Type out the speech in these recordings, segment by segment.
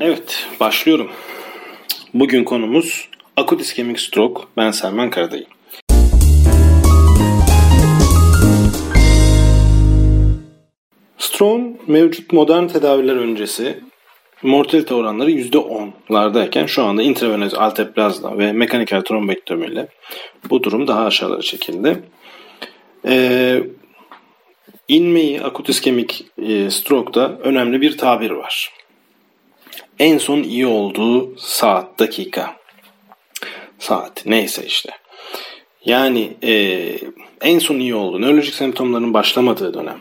Evet, başlıyorum. Bugün konumuz akut iskemik stroke. Ben Selman Karadayı. Stroke'un mevcut modern tedaviler öncesi mortalite oranları %10'lardayken şu anda intravenöz alteplazla ve mekanikel trombektomiyle bu durum daha aşağılara çekildi. Ee, inmeyi akut iskemik e, stroke'da önemli bir tabir var. En son iyi olduğu saat, dakika, saat neyse işte. Yani e, en son iyi olduğu, nörolojik semptomların başlamadığı dönem.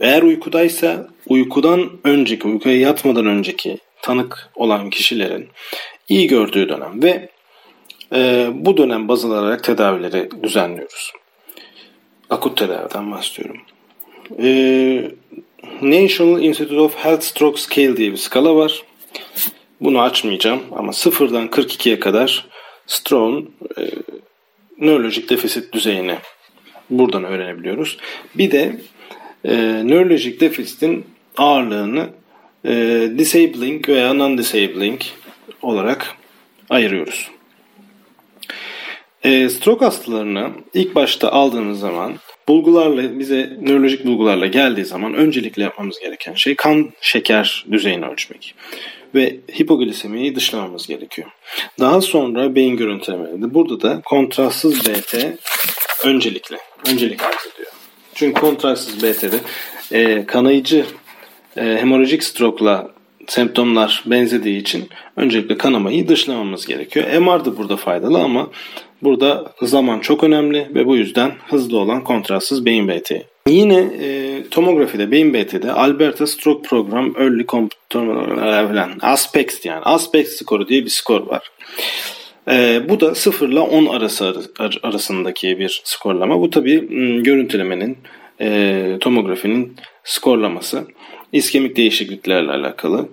Eğer uykudaysa uykudan önceki, uykuya yatmadan önceki tanık olan kişilerin iyi gördüğü dönem ve e, bu dönem baz alarak tedavileri düzenliyoruz. Akut tedaviden bahsediyorum. E, National Institute of Health Stroke Scale diye bir skala var. Bunu açmayacağım ama sıfırdan 42'ye kadar stroke'un e, nörolojik defisit düzeyini buradan öğrenebiliyoruz. Bir de e, nörolojik defisitin ağırlığını e, disabling veya non-disabling olarak ayırıyoruz. E, stroke hastalarını ilk başta aldığımız zaman bulgularla bize nörolojik bulgularla geldiği zaman öncelikle yapmamız gereken şey kan şeker düzeyini ölçmek ve hipoglisemiyi dışlamamız gerekiyor. Daha sonra beyin görüntülemelerinde burada da kontrastsız BT öncelikle öncelik arz ediyor. Çünkü kontrastsız BT'de e, kanayıcı e, hemorajik stroke'la semptomlar benzediği için öncelikle kanamayı dışlamamız gerekiyor. MR da burada faydalı ama burada zaman çok önemli ve bu yüzden hızlı olan kontrastsız beyin BT. Yine e, tomografide, beyin BT'de Alberta Stroke Program Early Computer Aspect yani Aspect skoru diye bir skor var. E, bu da 0 ile 10 arası arasındaki bir skorlama. Bu tabi görüntülemenin, e, tomografinin skorlaması. İskemik değişikliklerle alakalı.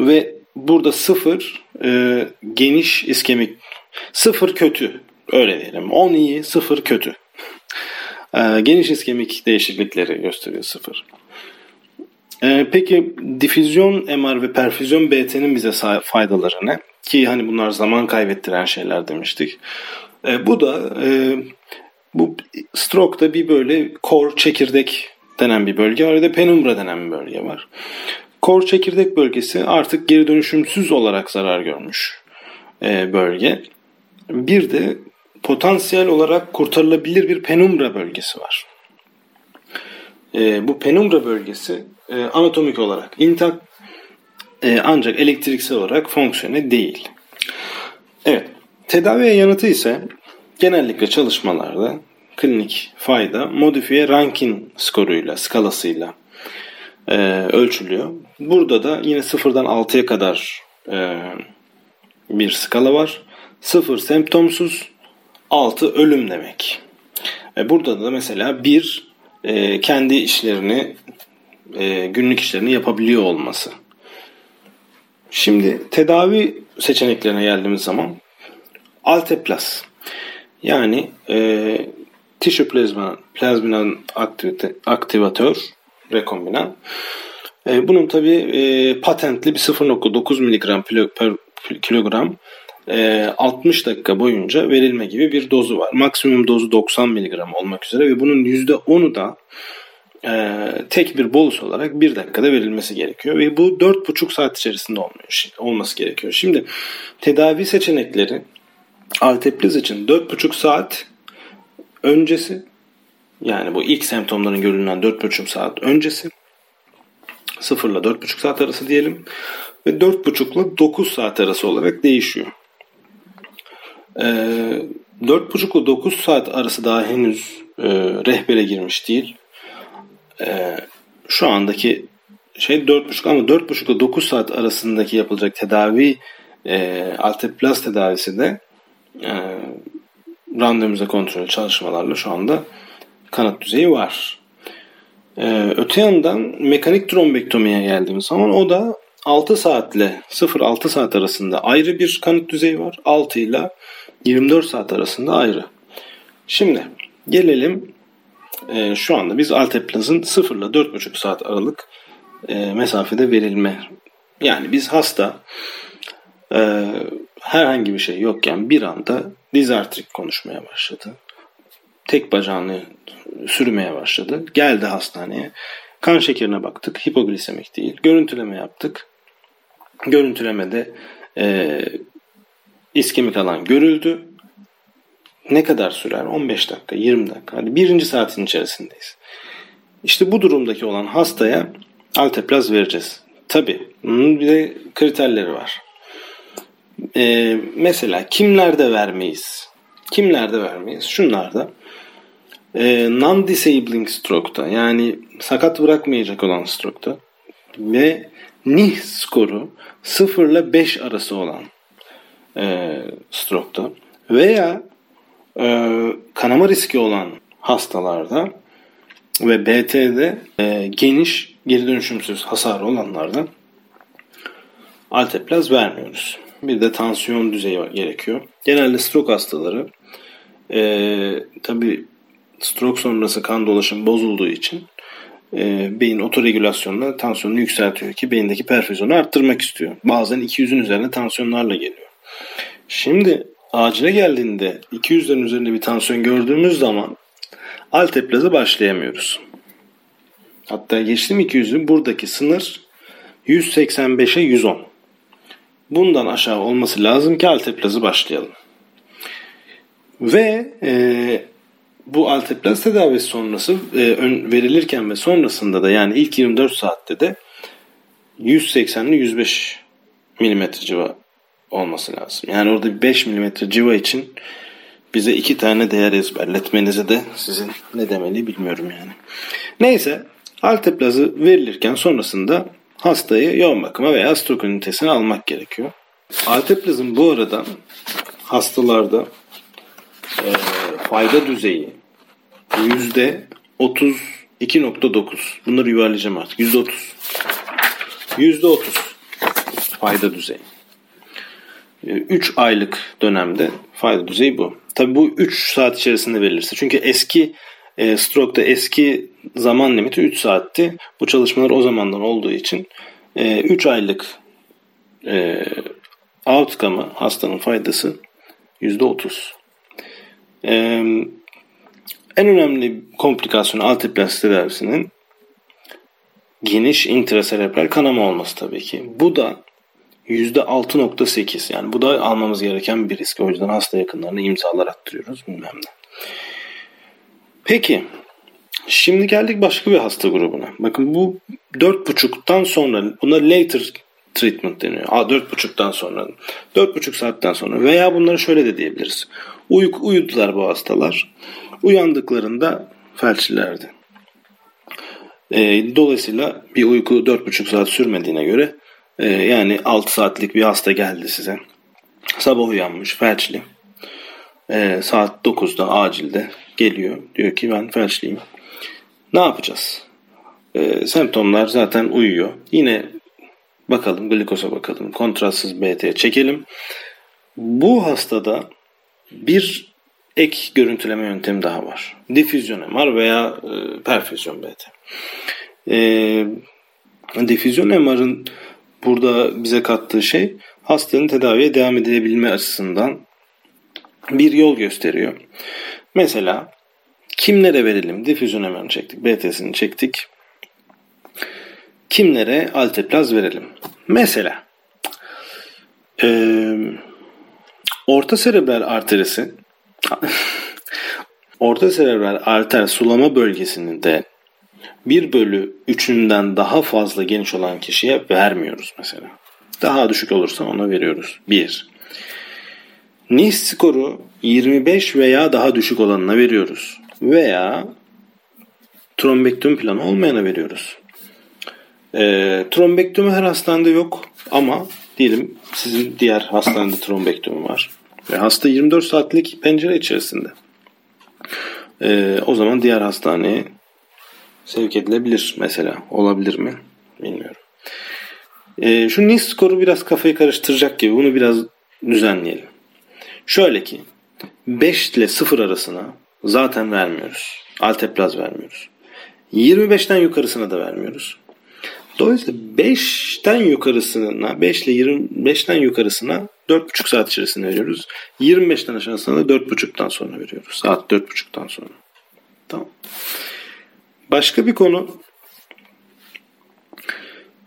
Ve burada 0 e, geniş iskemik, 0 kötü öyle diyelim. 10 iyi, 0 kötü. E, geniş iskemik değişiklikleri gösteriyor 0. E, peki difüzyon MR ve perfüzyon BT'nin bize faydaları ne? Ki hani bunlar zaman kaybettiren şeyler demiştik. E, bu da e, bu stroke'da bir böyle core çekirdek denen bir bölge var ya da penumbra denen bir bölge var. Core çekirdek bölgesi artık geri dönüşümsüz olarak zarar görmüş e, bölge. Bir de potansiyel olarak kurtarılabilir bir penumbra bölgesi var. E, bu penumbra bölgesi e, anatomik olarak intak e, ancak elektriksel olarak fonksiyone değil. Evet, tedaviye yanıtı ise genellikle çalışmalarda klinik fayda modifiye Rankin skoruyla, skalasıyla e, ölçülüyor. Burada da yine sıfırdan 6'ya kadar e, bir skala var. Sıfır semptomsuz, 6 ölüm demek. E, burada da mesela bir e, kendi işlerini, e, günlük işlerini yapabiliyor olması. Şimdi tedavi seçeneklerine geldiğimiz zaman Alteplas yani e, tissue plasma, plazminan aktivite, aktivatör rekombinan. E, bunun tabi e, patentli bir 0.9 mg per kilogram 60 dakika boyunca verilme gibi bir dozu var. Maksimum dozu 90 mg olmak üzere ve bunun %10'u da e, tek bir bolus olarak bir dakikada verilmesi gerekiyor ve bu 4,5 saat içerisinde olmuyor, olması gerekiyor. Şimdi tedavi seçenekleri Alteplaz için 4,5 saat öncesi yani bu ilk semptomların görülen 4,5 saat öncesi 0 ile 4,5 saat arası diyelim ve 4,5 ile 9 saat arası olarak değişiyor. Ee, 4,5 ile 9 saat arası daha henüz e, rehbere girmiş değil. E, şu andaki şey 4,5 ama 4,5 ile 9 saat arasındaki yapılacak tedavi e, alteplaz tedavisi de e, randomize kontrol çalışmalarla şu anda kanıt düzeyi var. Ee, öte yandan mekanik trombektomiye geldiğimiz zaman o da 6 saatle 0-6 saat arasında ayrı bir kanıt düzeyi var. 6 ile 24 saat arasında ayrı. Şimdi gelelim e, şu anda biz alteplazın 0 ile 4,5 saat aralık e, mesafede verilme Yani biz hasta e, herhangi bir şey yokken bir anda dizartrik konuşmaya başladı. Tek bacağını sürmeye başladı. Geldi hastaneye. Kan şekerine baktık. Hipoglisemik değil. Görüntüleme yaptık. Görüntülemede e, iskemik alan görüldü. Ne kadar sürer? 15 dakika, 20 dakika. Hadi birinci saatin içerisindeyiz. İşte bu durumdaki olan hastaya alteplaz vereceğiz. Tabi bunun bir de kriterleri var. Ee, mesela kimlerde vermeyiz? Kimlerde vermeyiz? Şunlarda. Ee, non-disabling stroke'ta yani sakat bırakmayacak olan stroke'ta ve NIH skoru 0 ile 5 arası olan e, stroke'ta veya e, kanama riski olan hastalarda ve BT'de e, geniş geri dönüşümsüz hasarı olanlarda alteplaz vermiyoruz. Bir de tansiyon düzeyi gerekiyor. Genelde stroke hastaları e, tabi stroke sonrası kan dolaşım bozulduğu için e, beyin otoregülasyonla tansiyonunu yükseltiyor ki beyindeki perfüzyonu arttırmak istiyor. Bazen 200'ün üzerinde tansiyonlarla geliyor. Şimdi acile geldiğinde 200'lerin üzerinde bir tansiyon gördüğümüz zaman alteplaza başlayamıyoruz. Hatta geçtim 200'ü buradaki sınır 185'e 110. Bundan aşağı olması lazım ki alteplazı başlayalım. Ve e, bu alteplaz tedavisi sonrası e, ön, verilirken ve sonrasında da yani ilk 24 saatte de 180 ile 105 mm civa olması lazım. Yani orada 5 mm civa için bize iki tane değer ezberletmenize de sizin ne demeli bilmiyorum yani. Neyse alteplazı verilirken sonrasında hastayı yoğun bakıma veya stroke ünitesine almak gerekiyor. Alteplazın bu arada hastalarda e, fayda düzeyi yüzde 32.9. Bunları yuvarlayacağım artık. Yüzde 30. Yüzde 30 fayda düzeyi. 3 aylık dönemde fayda düzeyi bu. Tabi bu 3 saat içerisinde verilirse. Çünkü eski e, stroke'da eski zaman limiti 3 saatti. Bu çalışmalar o zamandan olduğu için e, 3 aylık e, outcome'ı hastanın faydası %30. E, en önemli komplikasyon altiplas tedavisinin geniş intraserebral kanama olması tabii ki. Bu da %6.8 yani bu da almamız gereken bir risk. O yüzden hasta yakınlarına imzalar attırıyoruz bilmem ne. Peki şimdi geldik başka bir hasta grubuna. Bakın bu 4.5'tan sonra buna later treatment deniyor. Aa, 4.5'tan sonra 4.5 saatten sonra veya bunları şöyle de diyebiliriz. Uyku, uyudular bu hastalar. Uyandıklarında felçlilerdi. E, dolayısıyla bir uyku 4.5 saat sürmediğine göre e, yani 6 saatlik bir hasta geldi size. Sabah uyanmış felçli. E, saat 9'da acilde geliyor. Diyor ki ben felçliyim. Ne yapacağız? E, semptomlar zaten uyuyor. Yine bakalım glikosa bakalım. Kontrastsız BT çekelim. Bu hastada bir ek görüntüleme yöntemi daha var. Difüzyon MR veya e, perfüzyon BT. E, difüzyon MR'ın burada bize kattığı şey hastanın tedaviye devam edilebilme açısından bir yol gösteriyor. Mesela kimlere verelim? Difüzyon MR'ını çektik, BT'sini çektik. Kimlere alteplaz verelim? Mesela e, orta serebral arterisi orta serebral arter sulama bölgesinde 1 bölü 3'ünden daha fazla geniş olan kişiye vermiyoruz mesela. Daha düşük olursa ona veriyoruz. 1. NIS skoru 25 veya daha düşük olanına veriyoruz. Veya trombektomi planı olmayana veriyoruz. E, trombektomi her hastanede yok ama diyelim sizin diğer hastanede trombektomi var. Ve hasta 24 saatlik pencere içerisinde. E, o zaman diğer hastaneye sevk edilebilir mesela. Olabilir mi? Bilmiyorum. E, şu NIS skoru biraz kafayı karıştıracak gibi. Bunu biraz düzenleyelim. Şöyle ki 5 ile 0 arasına zaten vermiyoruz. Alteplaz vermiyoruz. 25'ten yukarısına da vermiyoruz. Dolayısıyla 5'ten yukarısına 5 ile 25'ten yukarısına 4,5 saat içerisinde veriyoruz. 25'ten aşağısına da 4,5'tan sonra veriyoruz. Saat 4,5'tan sonra. Tamam. Başka bir konu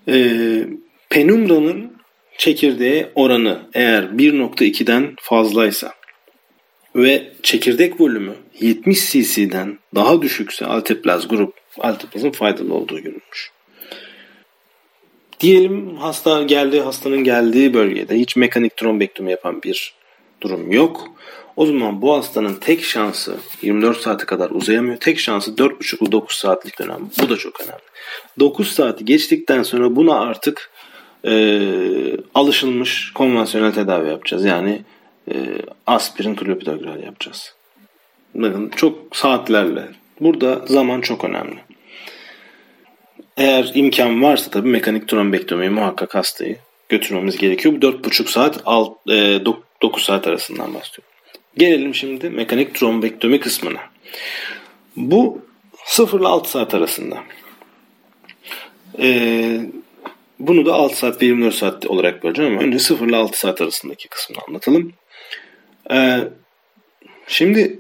ee, penumranın çekirdeğe oranı eğer 1.2'den fazlaysa ve çekirdek volümü 70 cc'den daha düşükse alteplaz grup alteplazın faydalı olduğu görülmüş. Diyelim hasta geldi, hastanın geldiği bölgede hiç mekanik trombektomi yapan bir durum yok. O zaman bu hastanın tek şansı 24 saate kadar uzayamıyor. Tek şansı 4,5 9 saatlik dönem. Bu da çok önemli. 9 saati geçtikten sonra buna artık e, alışılmış konvansiyonel tedavi yapacağız. Yani e, aspirin klopidogrel yapacağız. Bakın çok saatlerle. Burada zaman çok önemli. Eğer imkan varsa tabii mekanik trombektomi muhakkak hastayı götürmemiz gerekiyor. Bu 4,5 saat 9 saat arasından bahsediyorum. Gelelim şimdi mekanik trombektomi kısmına. Bu 0 ile 6 saat arasında. Ee, bunu da 6 saat ve 24 saat olarak böleceğim ama önce 0 ile 6 saat arasındaki kısmını anlatalım. Ee, şimdi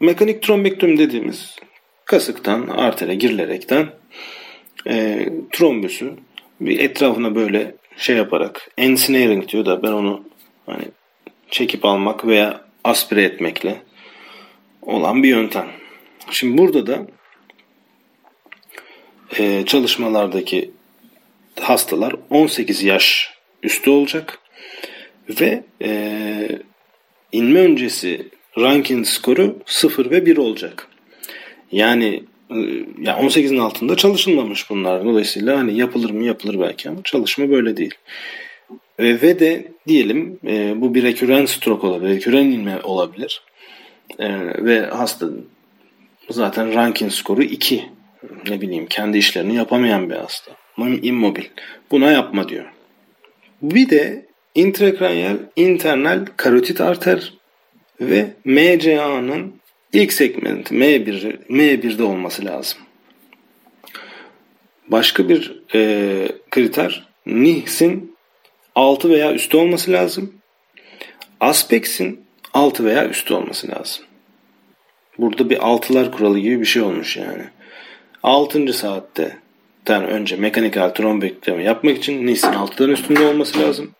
mekanik trombektomi dediğimiz kasıktan artere girilerekten e, trombüsü bir etrafına böyle şey yaparak ensnaring diyor da ben onu hani çekip almak veya aspire etmekle olan bir yöntem. Şimdi burada da e, çalışmalardaki hastalar 18 yaş üstü olacak ve e, inme öncesi ranking skoru 0 ve 1 olacak. Yani e, ya 18'in altında çalışılmamış bunlar. Dolayısıyla hani yapılır mı yapılır belki ama çalışma böyle değil. E, ve de diyelim e, bu bir reküren stroke olabilir, reküren inme olabilir. E, ve hasta zaten ranking skoru 2. Ne bileyim kendi işlerini yapamayan bir hasta. Immobil. Buna yapma diyor. Bir de intrakranyal internal karotit arter ve MCA'nın ilk segmenti M1, M1'de olması lazım. Başka bir e, kriter NIHS'in 6 veya üstü olması lazım. Aspex'in 6 veya üstü olması lazım. Burada bir altılar kuralı gibi bir şey olmuş yani. 6. saatte önce mekanikal trombektomi yapmak için NIHS'in 6'dan üstünde olması lazım.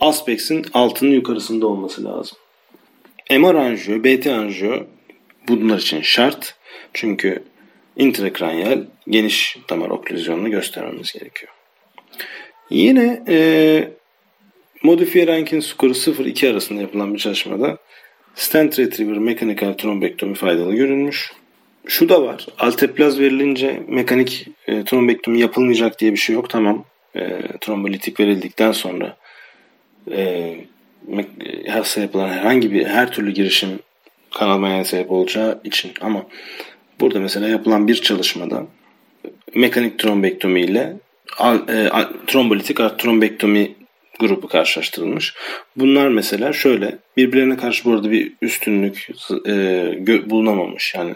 Aspex'in 6'nın yukarısında olması lazım. MR anjiyo, BT anjiyo bunlar için şart. Çünkü intrakranyal geniş damar oklüzyonunu göstermemiz gerekiyor. Yine e, modifiye Rankin skoru 0-2 arasında yapılan bir çalışmada stent retriever mekanikal trombektomi faydalı görülmüş. Şu da var. Alteplaz verilince mekanik e, trombektomi yapılmayacak diye bir şey yok. Tamam. E, trombolitik verildikten sonra e, hasta yapılan herhangi bir her türlü girişim kanalmaya sebep olacağı için ama burada mesela yapılan bir çalışmada mekanik trombektomi ile e, trombolitik trombektomi grubu karşılaştırılmış. Bunlar mesela şöyle birbirlerine karşı burada bir üstünlük e, bulunamamış. Yani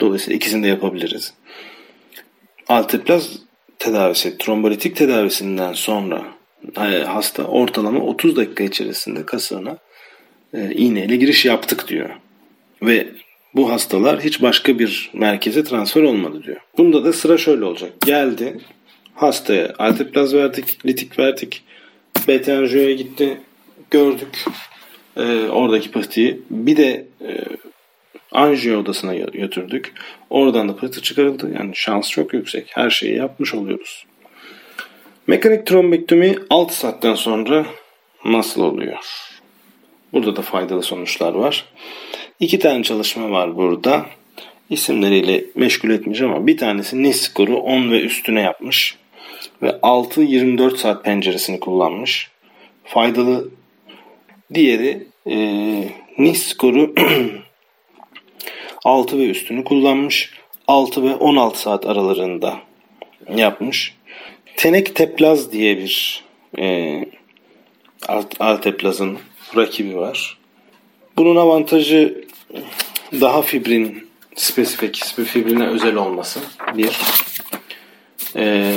dolayısıyla ikisini de yapabiliriz. Alteplaz tedavisi, trombolitik tedavisinden sonra hasta ortalama 30 dakika içerisinde kasığına e, iğneyle giriş yaptık diyor. Ve bu hastalar hiç başka bir merkeze transfer olmadı diyor. Bunda da sıra şöyle olacak. Geldi hastaya alteplaz verdik, litik verdik. BTNJ'ye gitti. Gördük e, oradaki pıhtıyı. Bir de e, anjiyo odasına götürdük. Oradan da pıhtı çıkarıldı. Yani şans çok yüksek. Her şeyi yapmış oluyoruz. Mekanik trombektomi 6 saatten sonra nasıl oluyor? Burada da faydalı sonuçlar var. İki tane çalışma var burada. İsimleriyle meşgul etmeyeceğim ama bir tanesi NIS skoru 10 ve üstüne yapmış. Ve 6-24 saat penceresini kullanmış. Faydalı. Diğeri e, NIS skoru 6 ve üstünü kullanmış. 6 ve 16 saat aralarında yapmış. Tenek teplaz diye bir e, alteplazın rakibi var. Bunun avantajı daha fibrin spesifik, fibrine özel olması. Bir. e,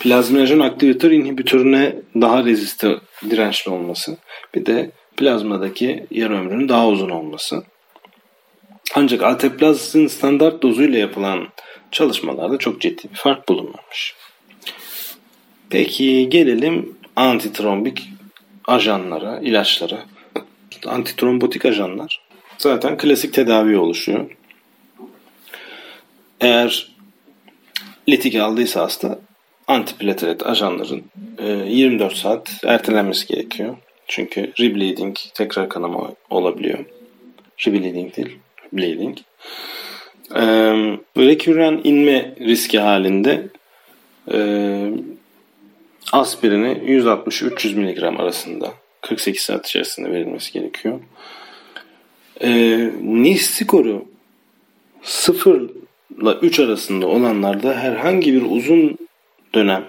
plazminojen aktivitör inhibitörüne daha reziste dirençli olması. Bir de plazmadaki yarı ömrünün daha uzun olması. Ancak alteplazın standart dozuyla yapılan çalışmalarda çok ciddi bir fark bulunmamış. Peki gelelim antitrombik ajanlara, ilaçlara. Antitrombotik ajanlar zaten klasik tedavi oluşuyor. Eğer litik aldıysa hasta antiplatelet ajanların 24 e, saat ertelenmesi gerekiyor. Çünkü rebleeding, tekrar kanama olabiliyor. Rebleeding değil, bleeding. Ee, rekürren inme riski halinde e, aspirini 160-300 mg arasında 48 saat içerisinde verilmesi gerekiyor. E, skoru 0 ile 3 arasında olanlarda herhangi bir uzun dönem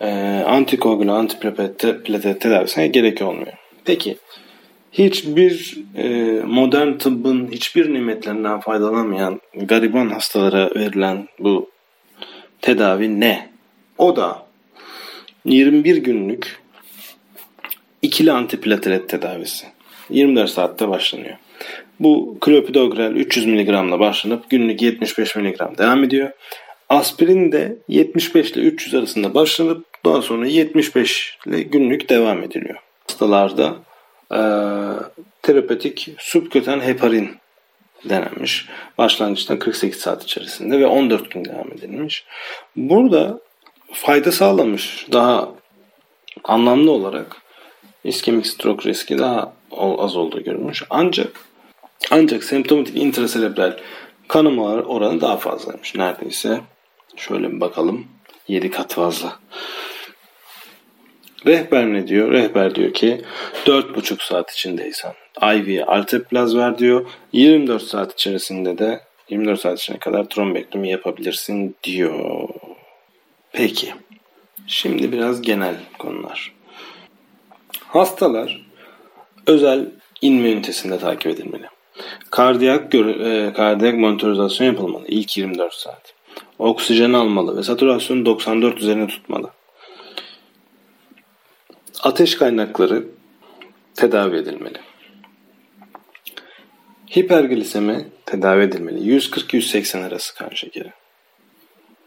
e, antikoagülan antiplatet tedavisine gerek olmuyor. Peki hiçbir e, modern tıbbın hiçbir nimetlerinden faydalanamayan gariban hastalara verilen bu tedavi ne? O da 21 günlük ikili antiplatelet tedavisi. 24 saatte başlanıyor. Bu klopidogrel 300 mg ile başlanıp günlük 75 mg devam ediyor. Aspirin de 75 ile 300 arasında başlanıp daha sonra 75 ile günlük devam ediliyor. Hastalarda e, terapötik subköten heparin denenmiş. Başlangıçta 48 saat içerisinde ve 14 gün devam edilmiş. Burada fayda sağlamış. Daha anlamlı olarak iskemik stroke riski daha az olduğu görülmüş. Ancak ancak semptomatik intraserebral kanama oranı daha fazlaymış. Neredeyse şöyle bir bakalım 7 kat fazla. Rehber ne diyor? Rehber diyor ki 4,5 saat içindeysen IV alteplaz ver diyor. 24 saat içerisinde de 24 saat içine kadar trombektomi yapabilirsin diyor. Peki. Şimdi biraz genel konular. Hastalar özel inme ünitesinde takip edilmeli. Kardiyak, e, kardiyak monitorizasyon yapılmalı ilk 24 saat. Oksijen almalı ve satürasyonu 94 üzerine tutmalı. Ateş kaynakları tedavi edilmeli. Hiperglisemi tedavi edilmeli. 140-180 arası kan şekeri.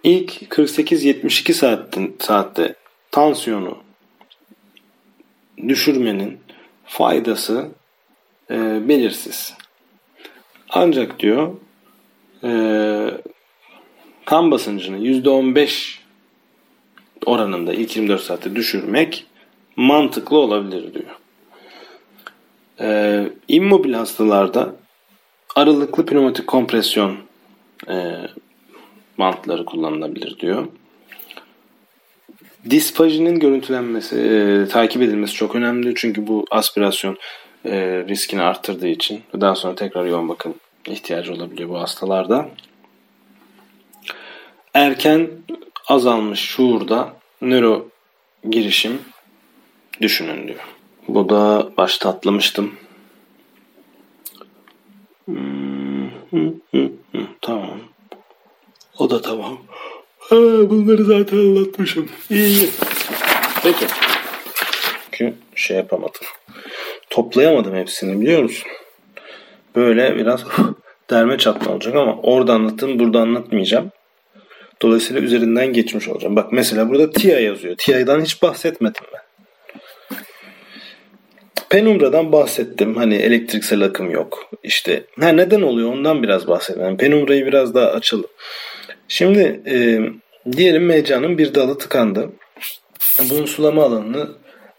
İlk 48-72 saatte, saatte tansiyonu düşürmenin faydası e, belirsiz. Ancak diyor e, kan basıncını %15 oranında ilk 24 saatte düşürmek mantıklı olabilir diyor. E, immobil hastalarda aralıklı pneumatik kompresyon e, bantları kullanılabilir diyor. Dispajinin görüntülenmesi, e, takip edilmesi çok önemli. Çünkü bu aspirasyon e, riskini arttırdığı için daha sonra tekrar yoğun bakım ihtiyacı olabiliyor bu hastalarda. Erken azalmış şuurda nöro girişim düşünün diyor. Bu da başta atlamıştım. Tamam. O da tamam. Ha, bunları zaten anlatmışım. İyi. Peki. Çünkü şey yapamadım. Toplayamadım hepsini biliyor musun? Böyle biraz derme çatma olacak ama orada anlattım burada anlatmayacağım. Dolayısıyla üzerinden geçmiş olacağım. Bak mesela burada TIA yazıyor. TIA'dan hiç bahsetmedim ben. Penumbra'dan bahsettim. Hani elektriksel akım yok. İşte ha neden oluyor ondan biraz bahsedelim. Penumbra'yı biraz daha açalım. Şimdi e, diyelim meccanın bir dalı tıkandı. Bunun sulama alanını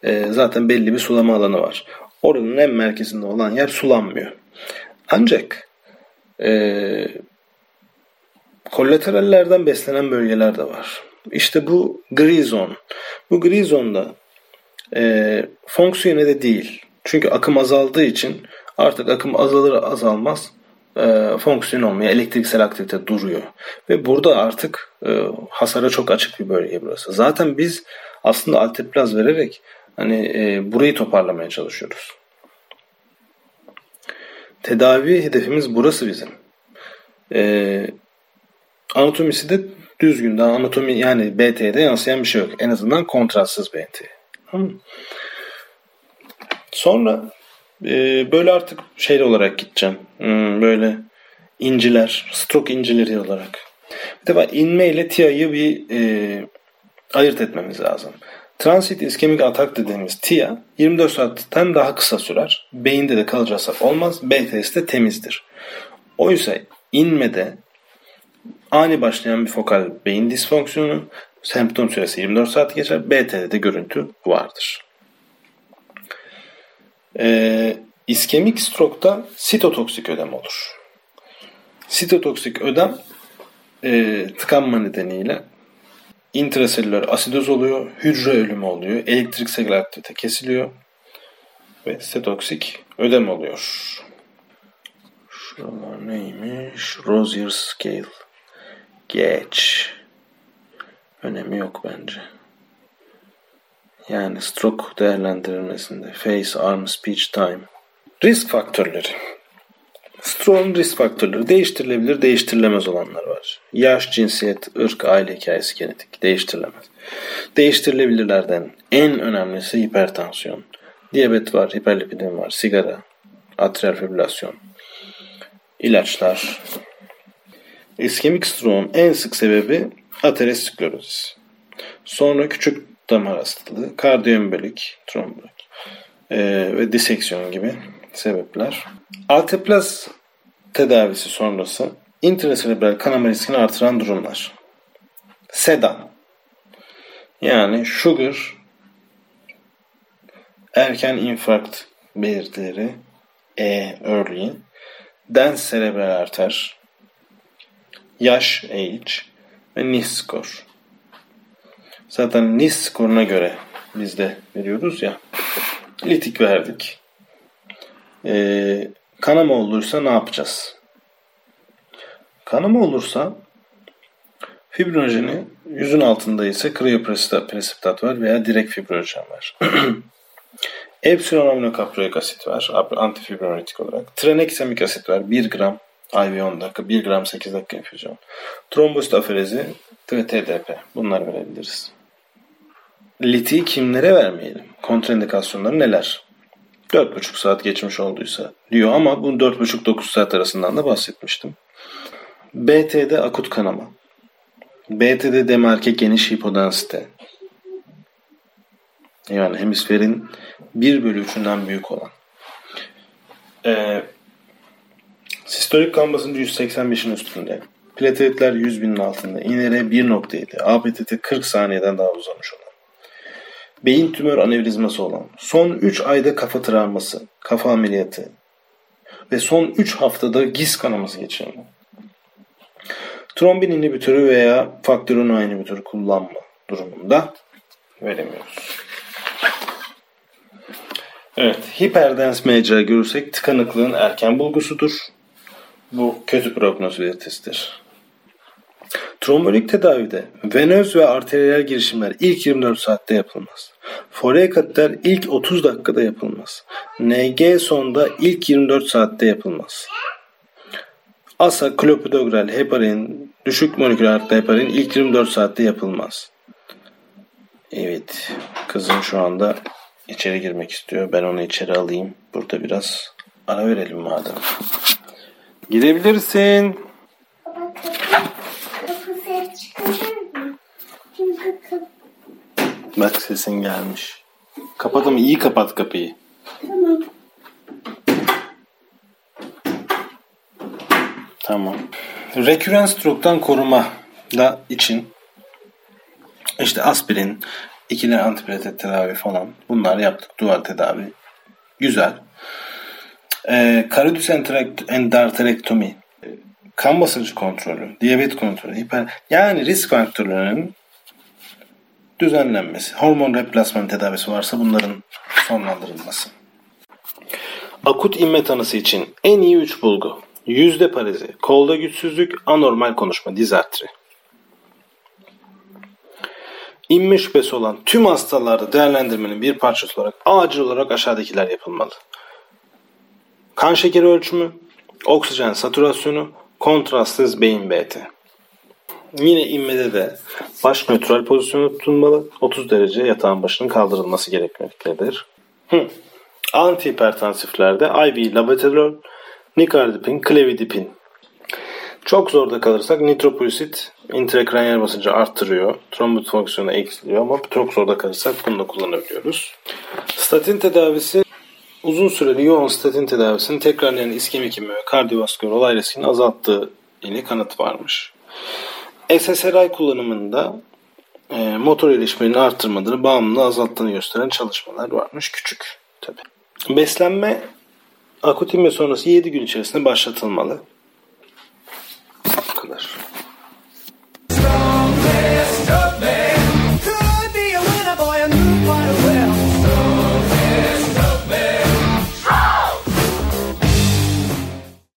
e, zaten belli bir sulama alanı var. Oranın en merkezinde olan yer sulanmıyor. Ancak e, kollaterallerden beslenen bölgeler de var. İşte bu gri zon. Bu gri zonda e, fonksiyone de değil. Çünkü akım azaldığı için artık akım azalır azalmaz e, fonksiyon olmaya, elektriksel aktivite duruyor. Ve burada artık e, hasara çok açık bir bölge burası. Zaten biz aslında alteplaz vererek hani e, burayı toparlamaya çalışıyoruz. Tedavi hedefimiz burası bizim. E, anatomisi de Düzgün daha anatomi yani BT'de yansıyan bir şey yok. En azından kontrastsız BT. Sonra e, böyle artık şey olarak gideceğim. Hmm, böyle inciler, stroke incileri olarak. Bir defa inme ile TIA'yı bir e, ayırt etmemiz lazım. Transit iskemik atak dediğimiz TIA 24 saatten daha kısa sürer. Beyinde de kalıcı hasar olmaz. BTS de temizdir. Oysa inmede ani başlayan bir fokal beyin disfonksiyonu semptom süresi 24 saat geçer. BT'de de görüntü vardır. Ee, iskemik strokta sitotoksik ödem olur. Sitotoksik ödem e, tıkanma nedeniyle intraselüler asidoz oluyor, hücre ölümü oluyor, elektriksel aktivite kesiliyor ve sitotoksik ödem oluyor. Şuralar neymiş? Rosier scale. Geç. Önemi yok bence. Yani stroke değerlendirilmesinde face, arm, speech, time. Risk faktörleri. Stroke'un risk faktörleri değiştirilebilir, değiştirilemez olanlar var. Yaş, cinsiyet, ırk, aile hikayesi, genetik değiştirilemez. Değiştirilebilirlerden en önemlisi hipertansiyon. Diyabet var, hiperlipidem var, sigara, atrial fibrilasyon, ilaçlar. İskemik stroğun en sık sebebi aterosklerozis. Sonra küçük damar hastalığı, kardiyoembolik, trombolik e, ve diseksiyon gibi sebepler. Alteplaz tedavisi sonrası intraserebral kanama riskini artıran durumlar. Sedan yani sugar erken infarkt belirtileri E early dense serebral arter yaş age ve NIS skor. Zaten NIS skoruna göre biz de veriyoruz ya. Litik verdik. Ee, kanama olursa ne yapacağız? Kanama olursa fibrinojeni yüzün altında ise kriyopresipitat var veya direkt fibrinojen var. Epsilon aminokaproik asit var antifibrinolytik olarak. Tranexamik asit var 1 gram IV 10 dakika, 1 gram 8 dakika infüzyon. Trombosit aferezi ve TDP. Bunlar verebiliriz. Litiyi kimlere vermeyelim? Kontraindikasyonları neler? 4,5 saat geçmiş olduysa diyor ama bu 4,5-9 saat arasından da bahsetmiştim. BT'de akut kanama. BT'de demarke geniş hipodensite. Yani hemisferin 1 bölü 3'ünden büyük olan. Ee, sistolik kan basıncı 185'in üstünde. Plateletler 100 binin altında. İnere 1.7. APTT 40 saniyeden daha uzamış olan beyin tümör anevrizması olan, son 3 ayda kafa travması, kafa ameliyatı ve son 3 haftada giz kanaması geçiren trombin inhibitörü veya faktörün inhibitörü kullanma durumunda veremiyoruz. Evet, hiperdens mecra görürsek tıkanıklığın erken bulgusudur. Bu kötü prognoz belirtisidir. Trombolik tedavide venöz ve arteriyel girişimler ilk 24 saatte yapılmaz. Foreal kateter ilk 30 dakikada yapılmaz. NG sonda ilk 24 saatte yapılmaz. ASA, klopidogrel, heparin, düşük moleküler heparin ilk 24 saatte yapılmaz. Evet, kızım şu anda içeri girmek istiyor. Ben onu içeri alayım. Burada biraz ara verelim madem. Girebilirsin. Bak sesin gelmiş. Kapadım iyi kapat kapıyı. Tamam. Tamam. Rekürent stroke'tan koruma da için işte aspirin, ikili antiplatet tedavi falan bunlar yaptık. Duvar tedavi. Güzel. Ee, karidüs endarterektomi, kan basıncı kontrolü, diyabet kontrolü, hiper yani risk faktörlerinin düzenlenmesi, hormon replasman tedavisi varsa bunların sonlandırılması. Akut inme tanısı için en iyi 3 bulgu. Yüzde parezi, kolda güçsüzlük, anormal konuşma, dizartri. İnme şüphesi olan tüm hastalarda değerlendirmenin bir parçası olarak acil olarak aşağıdakiler yapılmalı. Kan şekeri ölçümü, oksijen satürasyonu, kontrastsız beyin BT. Yine inmede de baş nötral pozisyonu tutulmalı. 30 derece yatağın başının kaldırılması gerekmektedir. Hı. Antihipertansiflerde IV labetalol, nikardipin, clevidipin. Çok zorda kalırsak nitropolisit intrakraniyal basıncı arttırıyor. Trombot fonksiyonu eksiliyor ama çok zorda kalırsak bunu da kullanabiliyoruz. Statin tedavisi uzun süreli yoğun statin tedavisinin tekrarlayan iskemik ve kardiyovasküler olay riskini azalttığı ile kanıt varmış. SSRI kullanımında e, motor ilişkilerini arttırmadığını, bağımlılığı azalttığını gösteren çalışmalar varmış. Küçük tabi. Beslenme akut inme sonrası 7 gün içerisinde başlatılmalı.